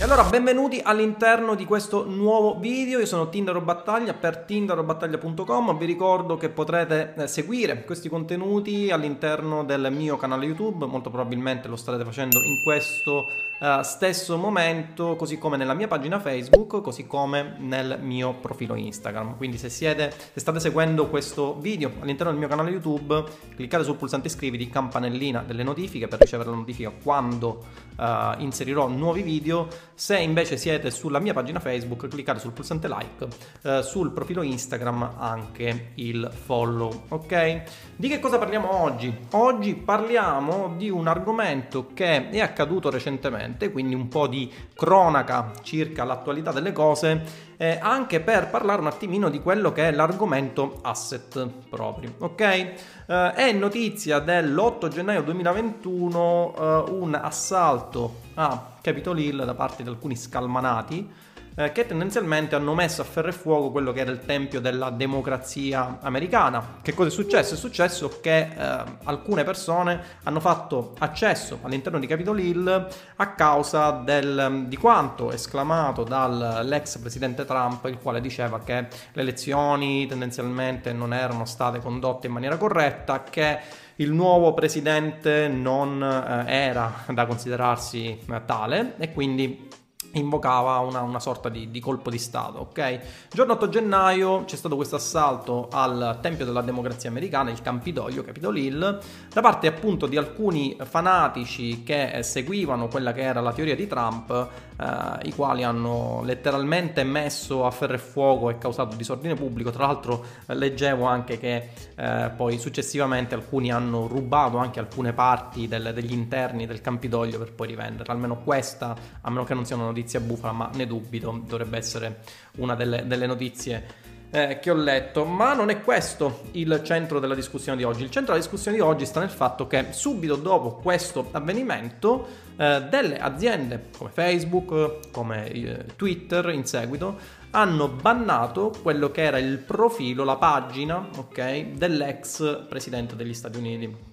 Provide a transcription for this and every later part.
E allora benvenuti all'interno di questo nuovo video, io sono Tindaro Battaglia per tindarobattaglia.com, vi ricordo che potrete eh, seguire questi contenuti all'interno del mio canale YouTube, molto probabilmente lo starete facendo in questo uh, stesso momento, così come nella mia pagina Facebook, così come nel mio profilo Instagram. Quindi se, siete, se state seguendo questo video all'interno del mio canale YouTube, cliccate sul pulsante iscriviti, campanellina delle notifiche per ricevere la notifica quando uh, inserirò nuovi video se invece siete sulla mia pagina Facebook, cliccate sul pulsante like, eh, sul profilo Instagram anche il follow, ok? Di che cosa parliamo oggi? Oggi parliamo di un argomento che è accaduto recentemente, quindi un po' di cronaca circa l'attualità delle cose eh, anche per parlare un attimino di quello che è l'argomento asset proprio, ok? Eh, è notizia dell'8 gennaio 2021 eh, un assalto a Capitol Hill da parte di alcuni scalmanati eh, che tendenzialmente hanno messo a ferro e fuoco quello che era il tempio della democrazia americana. Che cosa è successo? È successo che eh, alcune persone hanno fatto accesso all'interno di Capitol Hill a causa del, di quanto esclamato dall'ex presidente Trump, il quale diceva che le elezioni tendenzialmente non erano state condotte in maniera corretta, che il nuovo presidente non eh, era da considerarsi eh, tale e quindi invocava una, una sorta di, di, colpo di Stato, ok? Giorno 8 gennaio c'è stato questo assalto al Tempio della Democrazia Americana, il Campidoglio, Capitol Hill, da parte appunto di alcuni fanatici che eh, seguivano quella che era la teoria di Trump, eh, i quali hanno letteralmente messo a ferro e fuoco e causato disordine pubblico. Tra l'altro eh, leggevo anche che eh, poi successivamente alcuni hanno rubato anche alcune parti del, degli interni del Campidoglio per poi rivenderle, almeno questa, a meno che non sia una notizia bufala, ma ne dubito, dovrebbe essere una delle, delle notizie eh, che ho letto, ma non è questo il centro della discussione di oggi. Il centro della discussione di oggi sta nel fatto che subito dopo questo avvenimento eh, delle aziende come Facebook, come eh, Twitter in seguito hanno bannato quello che era il profilo, la pagina, ok, dell'ex presidente degli Stati Uniti.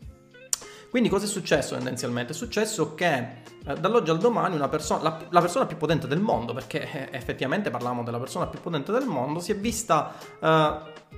Quindi cosa è successo tendenzialmente? È successo che eh, dall'oggi al domani una persona, la, la, persona più potente del mondo, perché eh, effettivamente parliamo della persona più potente del mondo, si è vista eh,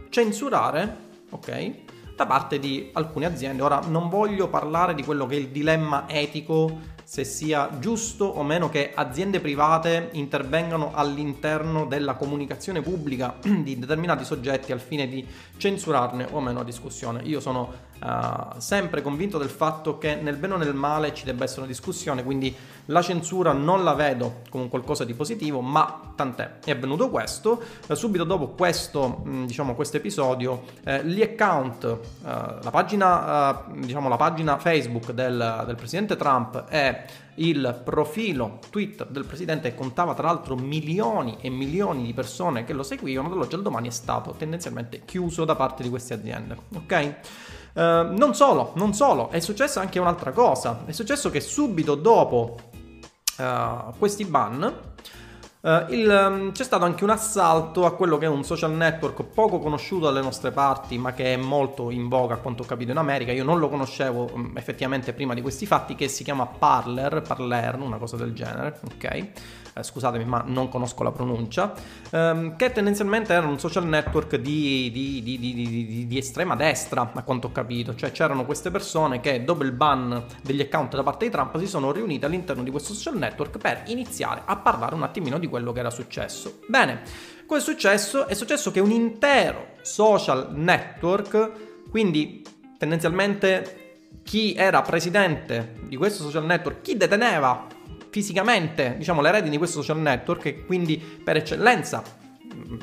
censurare, ok? Da parte di alcune aziende. Ora non voglio parlare di quello che è il dilemma etico se sia giusto o meno che aziende private intervengano all'interno della comunicazione pubblica di determinati soggetti al fine di censurarne o meno la discussione. Io sono uh, sempre convinto del fatto che nel bene o nel male ci debba essere una discussione, quindi la censura non la vedo come qualcosa di positivo, ma tant'è. È avvenuto questo. Uh, subito dopo questo, diciamo, questo episodio, uh, gli account, la pagina, diciamo, la pagina Facebook del, del presidente Trump e il profilo Twitter del presidente contava tra l'altro milioni e milioni di persone che lo seguivano, dall'oggi al domani è stato tendenzialmente chiuso da parte di queste aziende. Ok? Uh, non solo, non solo, è successa anche un'altra cosa. È successo che subito dopo uh, questi ban Uh, il, um, c'è stato anche un assalto a quello che è un social network poco conosciuto dalle nostre parti, ma che è molto in voga a quanto ho capito in America. Io non lo conoscevo um, effettivamente prima di questi fatti, che si chiama Parler, Parler, una cosa del genere, ok? Eh, scusatemi ma non conosco la pronuncia, ehm, che tendenzialmente era un social network di, di, di, di, estrema destra, a quanto ho capito, cioè c'erano queste persone che dopo il ban degli account da parte di Trump si sono riunite all'interno di questo social network per iniziare a parlare un attimino di quello che era successo. Bene, cosa è successo? È successo che un intero social network, quindi tendenzialmente chi era presidente di questo social network, chi deteneva fisicamente, diciamo, le redini di questo social network e quindi per eccellenza,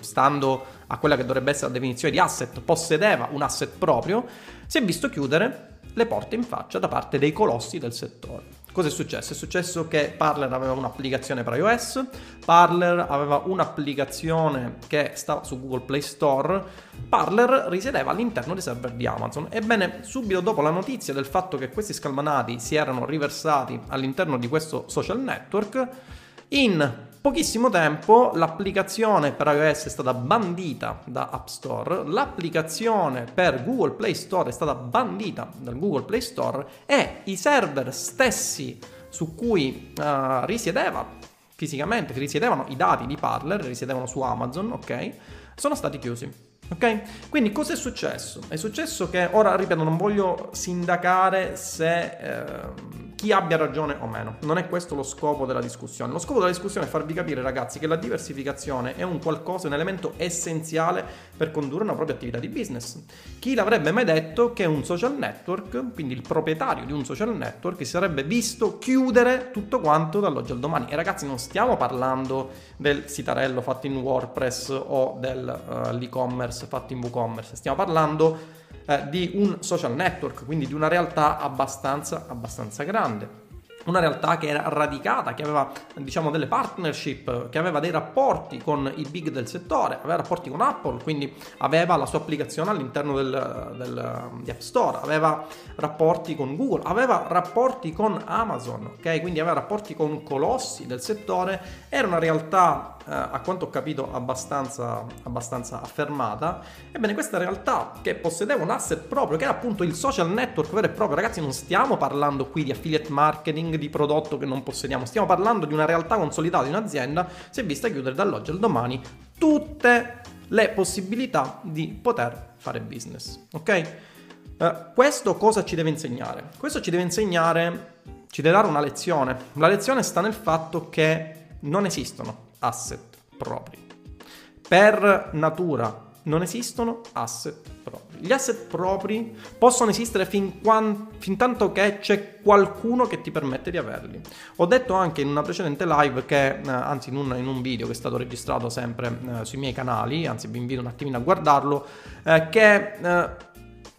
stando a quella che dovrebbe essere la definizione di asset, possedeva un asset proprio, si è visto chiudere le porte in faccia da parte dei colossi del settore. Cosa è successo? È successo che Parler aveva un'applicazione per iOS, Parler aveva un'applicazione che stava su Google Play Store, Parler risiedeva all'interno dei server di Amazon. Ebbene, subito dopo la notizia del fatto che questi scalmanati si erano riversati all'interno di questo social network, in pochissimo tempo l'applicazione per iOS è stata bandita da App Store, l'applicazione per Google Play Store è stata bandita dal Google Play Store e i server stessi su cui uh, risiedeva fisicamente, risiedevano i dati di Parler, risiedevano su Amazon, ok? Sono stati chiusi. Ok? Quindi cosa è successo? È successo che ora, ripeto, non voglio sindacare se eh, chi abbia ragione o meno. Non è questo lo scopo della discussione. Lo scopo della discussione è farvi capire, ragazzi, che la diversificazione è un qualcosa, un elemento essenziale per condurre una propria attività di business. Chi l'avrebbe mai detto che un social network, quindi il proprietario di un social network, si sarebbe visto chiudere tutto quanto dall'oggi al domani? E ragazzi, non stiamo parlando del sitarello fatto in WordPress o dell'e-commerce uh, fatto in WooCommerce, stiamo parlando eh, di un social network, quindi di una realtà abbastanza, abbastanza grande una realtà che era radicata, che aveva diciamo delle partnership, che aveva dei rapporti con i big del settore, aveva rapporti con Apple, quindi aveva la sua applicazione all'interno del, del, di App Store, aveva rapporti con Google, aveva rapporti con Amazon, ok? Quindi aveva rapporti con colossi del settore, era una realtà eh, a quanto ho capito abbastanza, abbastanza affermata. Ebbene, questa realtà che possedeva un asset proprio, che era appunto il social network vero e proprio, ragazzi, non stiamo parlando qui di affiliate marketing, di prodotto che non possediamo, stiamo parlando di una realtà consolidata di un'azienda, si è vista chiudere dall'oggi al domani tutte le possibilità di poter fare business, ok? Uh, questo cosa ci deve insegnare? Questo ci deve insegnare, ci deve dare una lezione. La lezione sta nel fatto che non esistono asset propri. Per natura non esistono asset propri. Gli asset propri possono esistere fin, quando, fin, tanto che c'è qualcuno che ti permette di averli. Ho detto anche in una precedente live che, eh, anzi in un, in un, video che è stato registrato sempre eh, sui miei canali, anzi vi invito un attimino a guardarlo, eh, che eh,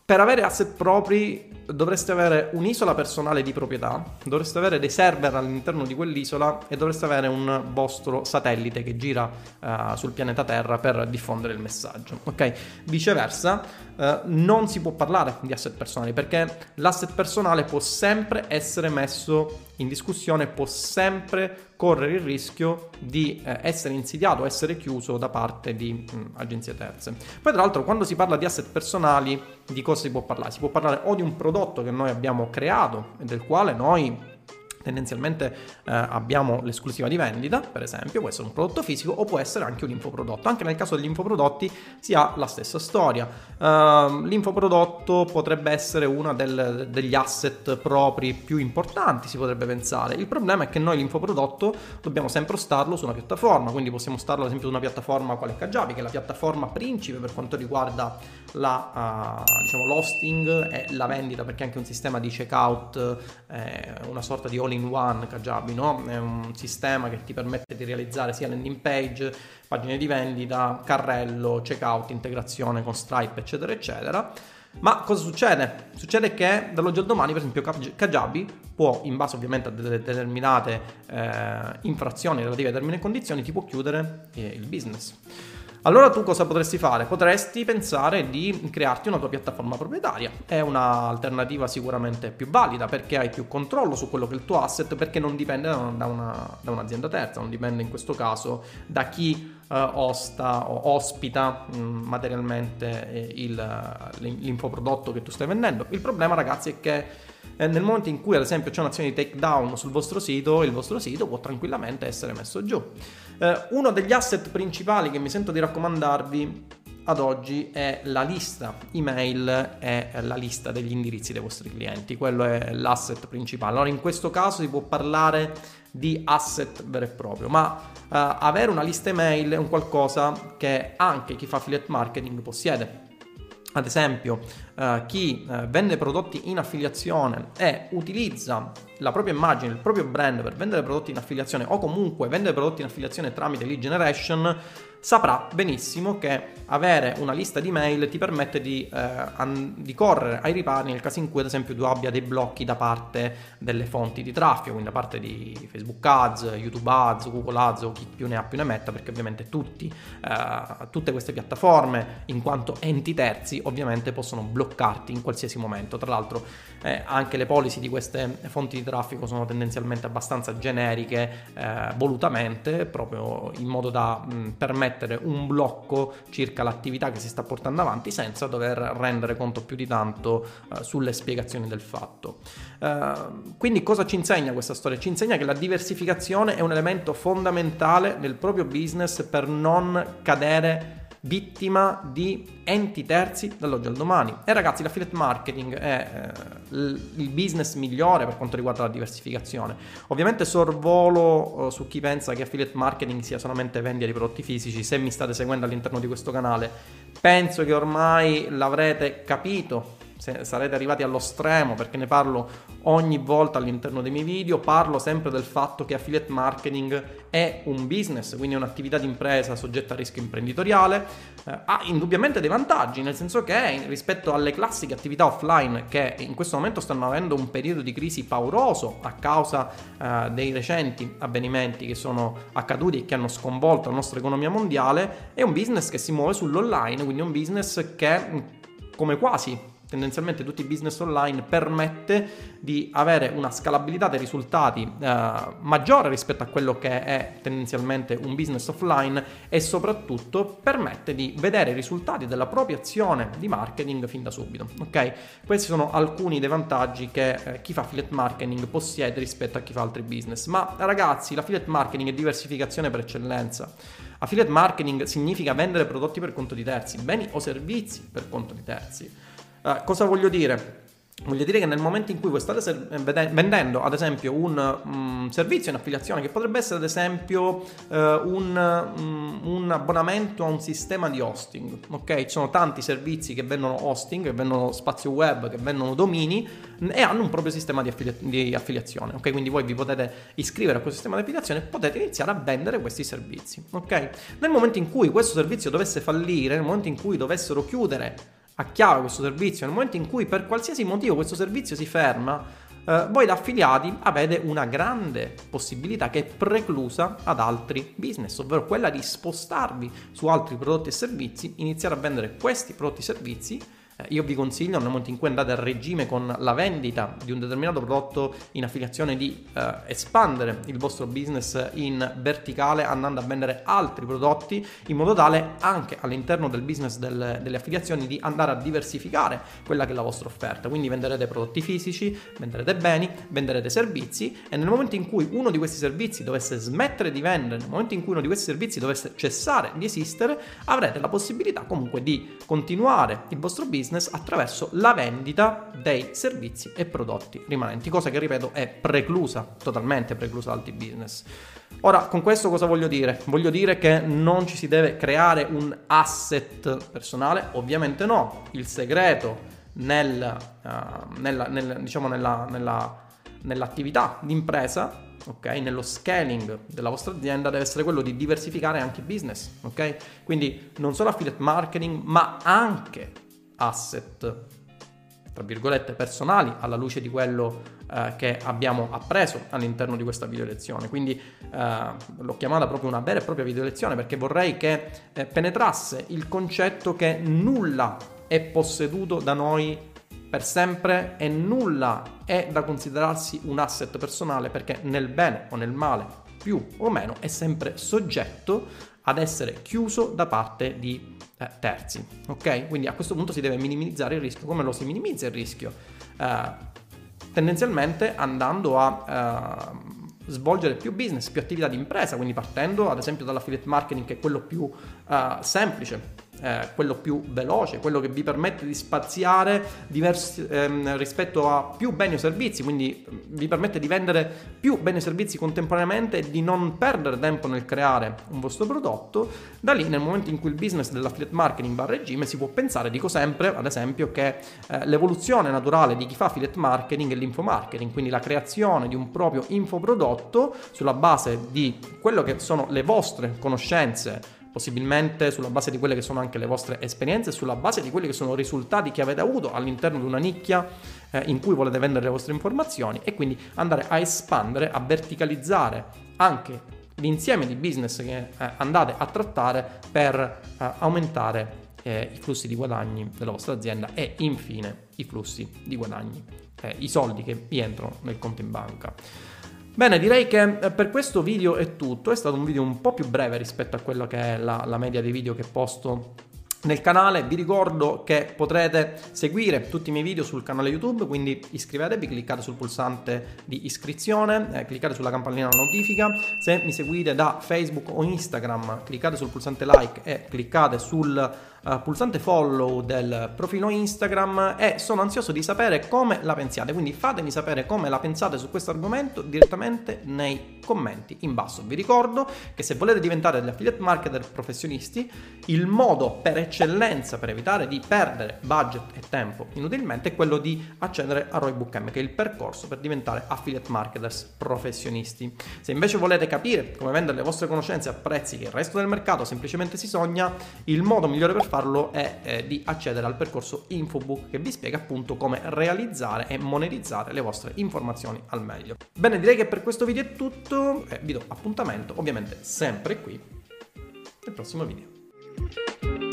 per avere asset propri dovreste avere un'isola personale di proprietà, dovreste avere dei server all'interno di quell'isola e dovreste avere un vostro satellite che gira uh, sul pianeta Terra per diffondere il messaggio. Ok? Viceversa, uh, non si può parlare di asset personali perché l'asset personale può sempre essere messo in discussione, può sempre correre il rischio di eh, essere insidiato, essere chiuso da parte di mh, mm, agenzie terze. Poi tra l'altro quando si parla di asset personali, di cosa si può parlare? Si può parlare o di un prodotto che noi abbiamo creato e del quale noi tendenzialmente eh, abbiamo l'esclusiva di vendita, per esempio, può essere un prodotto fisico o può essere anche un infoprodotto. Anche nel caso degli infoprodotti si ha la stessa storia. Uh, l'infoprodotto potrebbe essere uno degli asset propri più importanti, si potrebbe pensare. Il problema è che noi l'infoprodotto dobbiamo sempre starlo su una piattaforma, quindi possiamo starlo ad esempio su una piattaforma quale Kajabi, che è la piattaforma principe per quanto riguarda la, uh, diciamo, l'hosting e la vendita, perché anche un sistema di checkout, eh, una sorta di all all-in-one Kajabi, no? È un sistema che ti permette di realizzare sia landing page, pagine di vendita, carrello, checkout, integrazione con Stripe, eccetera, eccetera. Ma cosa succede? Succede che dall'oggi al domani, per esempio, Kajabi può, in base ovviamente a delle determinate eh, infrazioni relative a termini e condizioni, ti può chiudere eh, il business. Allora tu cosa potresti fare? Potresti pensare di crearti una tua piattaforma proprietaria. È un'alternativa sicuramente più valida perché hai più controllo su quello che è il tuo asset perché non dipende da, una, da un'azienda terza, non dipende in questo caso da chi uh, osta o ospita um, materialmente eh, il, l'infoprodotto che tu stai vendendo. Il problema ragazzi è che eh, nel momento in cui ad esempio c'è un'azione di takedown sul vostro sito, il vostro sito può tranquillamente essere messo giù. Eh, uno degli asset principali che mi sento di raccomandarvi ad oggi è la lista email e la lista degli indirizzi dei vostri clienti, quello è l'asset principale. Allora in questo caso si può parlare di asset vero e proprio, ma uh, avere una lista email è un qualcosa che anche chi fa affiliate marketing possiede ad esempio eh, chi eh, vende prodotti in affiliazione e utilizza la propria immagine, il proprio brand per vendere prodotti in affiliazione o comunque vendere prodotti in affiliazione tramite lead generation saprà benissimo che avere una lista di mail ti permette di, eh, an- di, correre ai ripari nel caso in cui ad esempio tu abbia dei blocchi da parte delle fonti di traffico, quindi da parte di Facebook Ads, YouTube Ads, Google Ads o chi più ne ha più ne metta, perché ovviamente tutti, eh, tutte queste piattaforme in quanto enti terzi ovviamente possono bloccarti in qualsiasi momento. Tra l'altro eh, anche le policy di queste fonti di traffico sono tendenzialmente abbastanza generiche eh, volutamente, proprio in modo da mh, permettere un blocco circa l'attività che si sta portando avanti senza dover rendere conto più di tanto eh, sulle spiegazioni del fatto. Eh, quindi cosa ci insegna questa storia? Ci insegna che la diversificazione è un elemento fondamentale nel proprio business per non cadere vittima di enti terzi dall'oggi al domani. E ragazzi, l'affiliate marketing è eh, il business migliore per quanto riguarda la diversificazione. Ovviamente sorvolo eh, su chi pensa che affiliate marketing sia solamente vendita di prodotti fisici. Se mi state seguendo all'interno di questo canale, penso che ormai l'avrete capito sarete arrivati allo stremo perché ne parlo ogni volta all'interno dei miei video, parlo sempre del fatto che affiliate marketing è un business, quindi è un'attività di impresa soggetta a rischio imprenditoriale, eh, ha indubbiamente dei vantaggi, nel senso che rispetto alle classiche attività offline che in questo momento stanno avendo un periodo di crisi pauroso a causa eh, dei recenti avvenimenti che sono accaduti e che hanno sconvolto la nostra economia mondiale, è un business che si muove sull'online, quindi è un business che come quasi tendenzialmente tutti i business online permette di avere una scalabilità dei risultati eh, maggiore rispetto a quello che è tendenzialmente un business offline e soprattutto permette di vedere i risultati della propria azione di marketing fin da subito. Ok? Questi sono alcuni dei vantaggi che eh, chi fa affiliate marketing possiede rispetto a chi fa altri business. Ma ragazzi, l'affiliate marketing è diversificazione per eccellenza. Affiliate marketing significa vendere prodotti per conto di terzi, beni o servizi per conto di terzi. Uh, cosa voglio dire? Voglio dire che nel momento in cui voi state ser- vendendo, ad esempio, un um, servizio in affiliazione, che potrebbe essere, ad esempio, uh, un, um, un, abbonamento a un sistema di hosting, ok? Ci sono tanti servizi che vendono hosting, che vendono spazio web, che vendono domini e hanno un proprio sistema di, affili- di affiliazione, ok? Quindi voi vi potete iscrivere a questo sistema di affiliazione e potete iniziare a vendere questi servizi, ok? Nel momento in cui questo servizio dovesse fallire, nel momento in cui dovessero chiudere a chiave questo servizio, nel momento in cui per qualsiasi motivo questo servizio si ferma, eh, voi da affiliati avete una grande possibilità che è preclusa ad altri business, ovvero quella di spostarvi su altri prodotti e servizi, iniziare a vendere questi prodotti e servizi io vi consiglio nel momento in cui andate a regime con la vendita di un determinato prodotto in affiliazione di eh, espandere il vostro business in verticale andando a vendere altri prodotti in modo tale anche all'interno del business del, delle affiliazioni di andare a diversificare quella che è la vostra offerta. Quindi venderete prodotti fisici, venderete beni, venderete servizi e nel momento in cui uno di questi servizi dovesse smettere di vendere, nel momento in cui uno di questi servizi dovesse cessare di esistere, avrete la possibilità comunque di continuare il vostro business business attraverso la vendita dei servizi e prodotti rimanenti, cosa che ripeto è preclusa, totalmente preclusa da altri business. Ora, con questo cosa voglio dire? Voglio dire che non ci si deve creare un asset personale, ovviamente no. Il segreto nel, uh, nella, nel, diciamo nella, nella, nell'attività di impresa ok? Nello scaling della vostra azienda deve essere quello di diversificare anche il business, ok? Quindi non solo affiliate marketing, ma anche asset tra virgolette personali alla luce di quello eh, che abbiamo appreso all'interno di questa video lezione. Quindi eh, l'ho chiamata proprio una vera e propria video lezione perché vorrei che eh, penetrasse il concetto che nulla è posseduto da noi per sempre e nulla è da considerarsi un asset personale perché nel bene o nel male, più o meno, è sempre soggetto ad essere chiuso da parte di eh, terzi. Ok? Quindi a questo punto si deve minimizzare il rischio. Come lo si minimizza il rischio? Eh, tendenzialmente andando a eh, svolgere più business, più attività di impresa, quindi partendo ad esempio dall'affiliate marketing che è quello più eh, semplice eh, quello più veloce, quello che vi permette di spaziare diversi, ehm, rispetto a più beni o servizi, quindi vi permette di vendere più beni o servizi contemporaneamente e di non perdere tempo nel creare un vostro prodotto. Da lì, nel momento in cui il business dell'affiliate marketing va a regime, si può pensare, dico sempre, ad esempio, che eh, l'evoluzione naturale di chi fa affiliate marketing è l'infomarketing, quindi la creazione di un proprio infoprodotto sulla base di quello che sono le vostre conoscenze possibilmente sulla base di quelle che sono anche le vostre esperienze, sulla base di quelli che sono i risultati che avete avuto all'interno di una nicchia eh, in cui volete vendere le vostre informazioni e quindi andare a espandere, a verticalizzare anche l'insieme di business che eh, andate a trattare per eh, aumentare eh, i flussi di guadagni della vostra azienda e infine i flussi di guadagni, eh, i soldi che vi entrano nel conto in banca. Bene, direi che eh, per questo video è tutto, è stato un video un po' più breve rispetto a quello che è la, la media dei video che posto nel canale. Vi ricordo che potrete seguire tutti i miei video sul canale YouTube, quindi iscrivetevi, cliccate sul pulsante di iscrizione, eh, cliccate sulla campanellina notifica. Se mi seguite da Facebook o Instagram, cliccate sul pulsante like e cliccate sul uh, pulsante follow del profilo Instagram e sono ansioso di sapere come la pensiate, quindi fatemi sapere come la pensate su questo argomento direttamente nei commenti in basso. Vi ricordo che se volete diventare degli affiliate marketer professionisti, il modo per eccellenza per evitare di perdere budget e tempo inutilmente è quello di accedere a Roybook M, che è il percorso per diventare affiliate marketers professionisti. Se invece volete capire come vendere le vostre conoscenze a prezzi che il resto del mercato semplicemente si sogna, il modo migliore per farlo farlo è eh, di accedere al percorso Infobook che vi spiega appunto come realizzare e monetizzare le vostre informazioni al meglio. Bene, direi che per questo video è tutto, eh, vi do appuntamento ovviamente sempre qui nel prossimo video.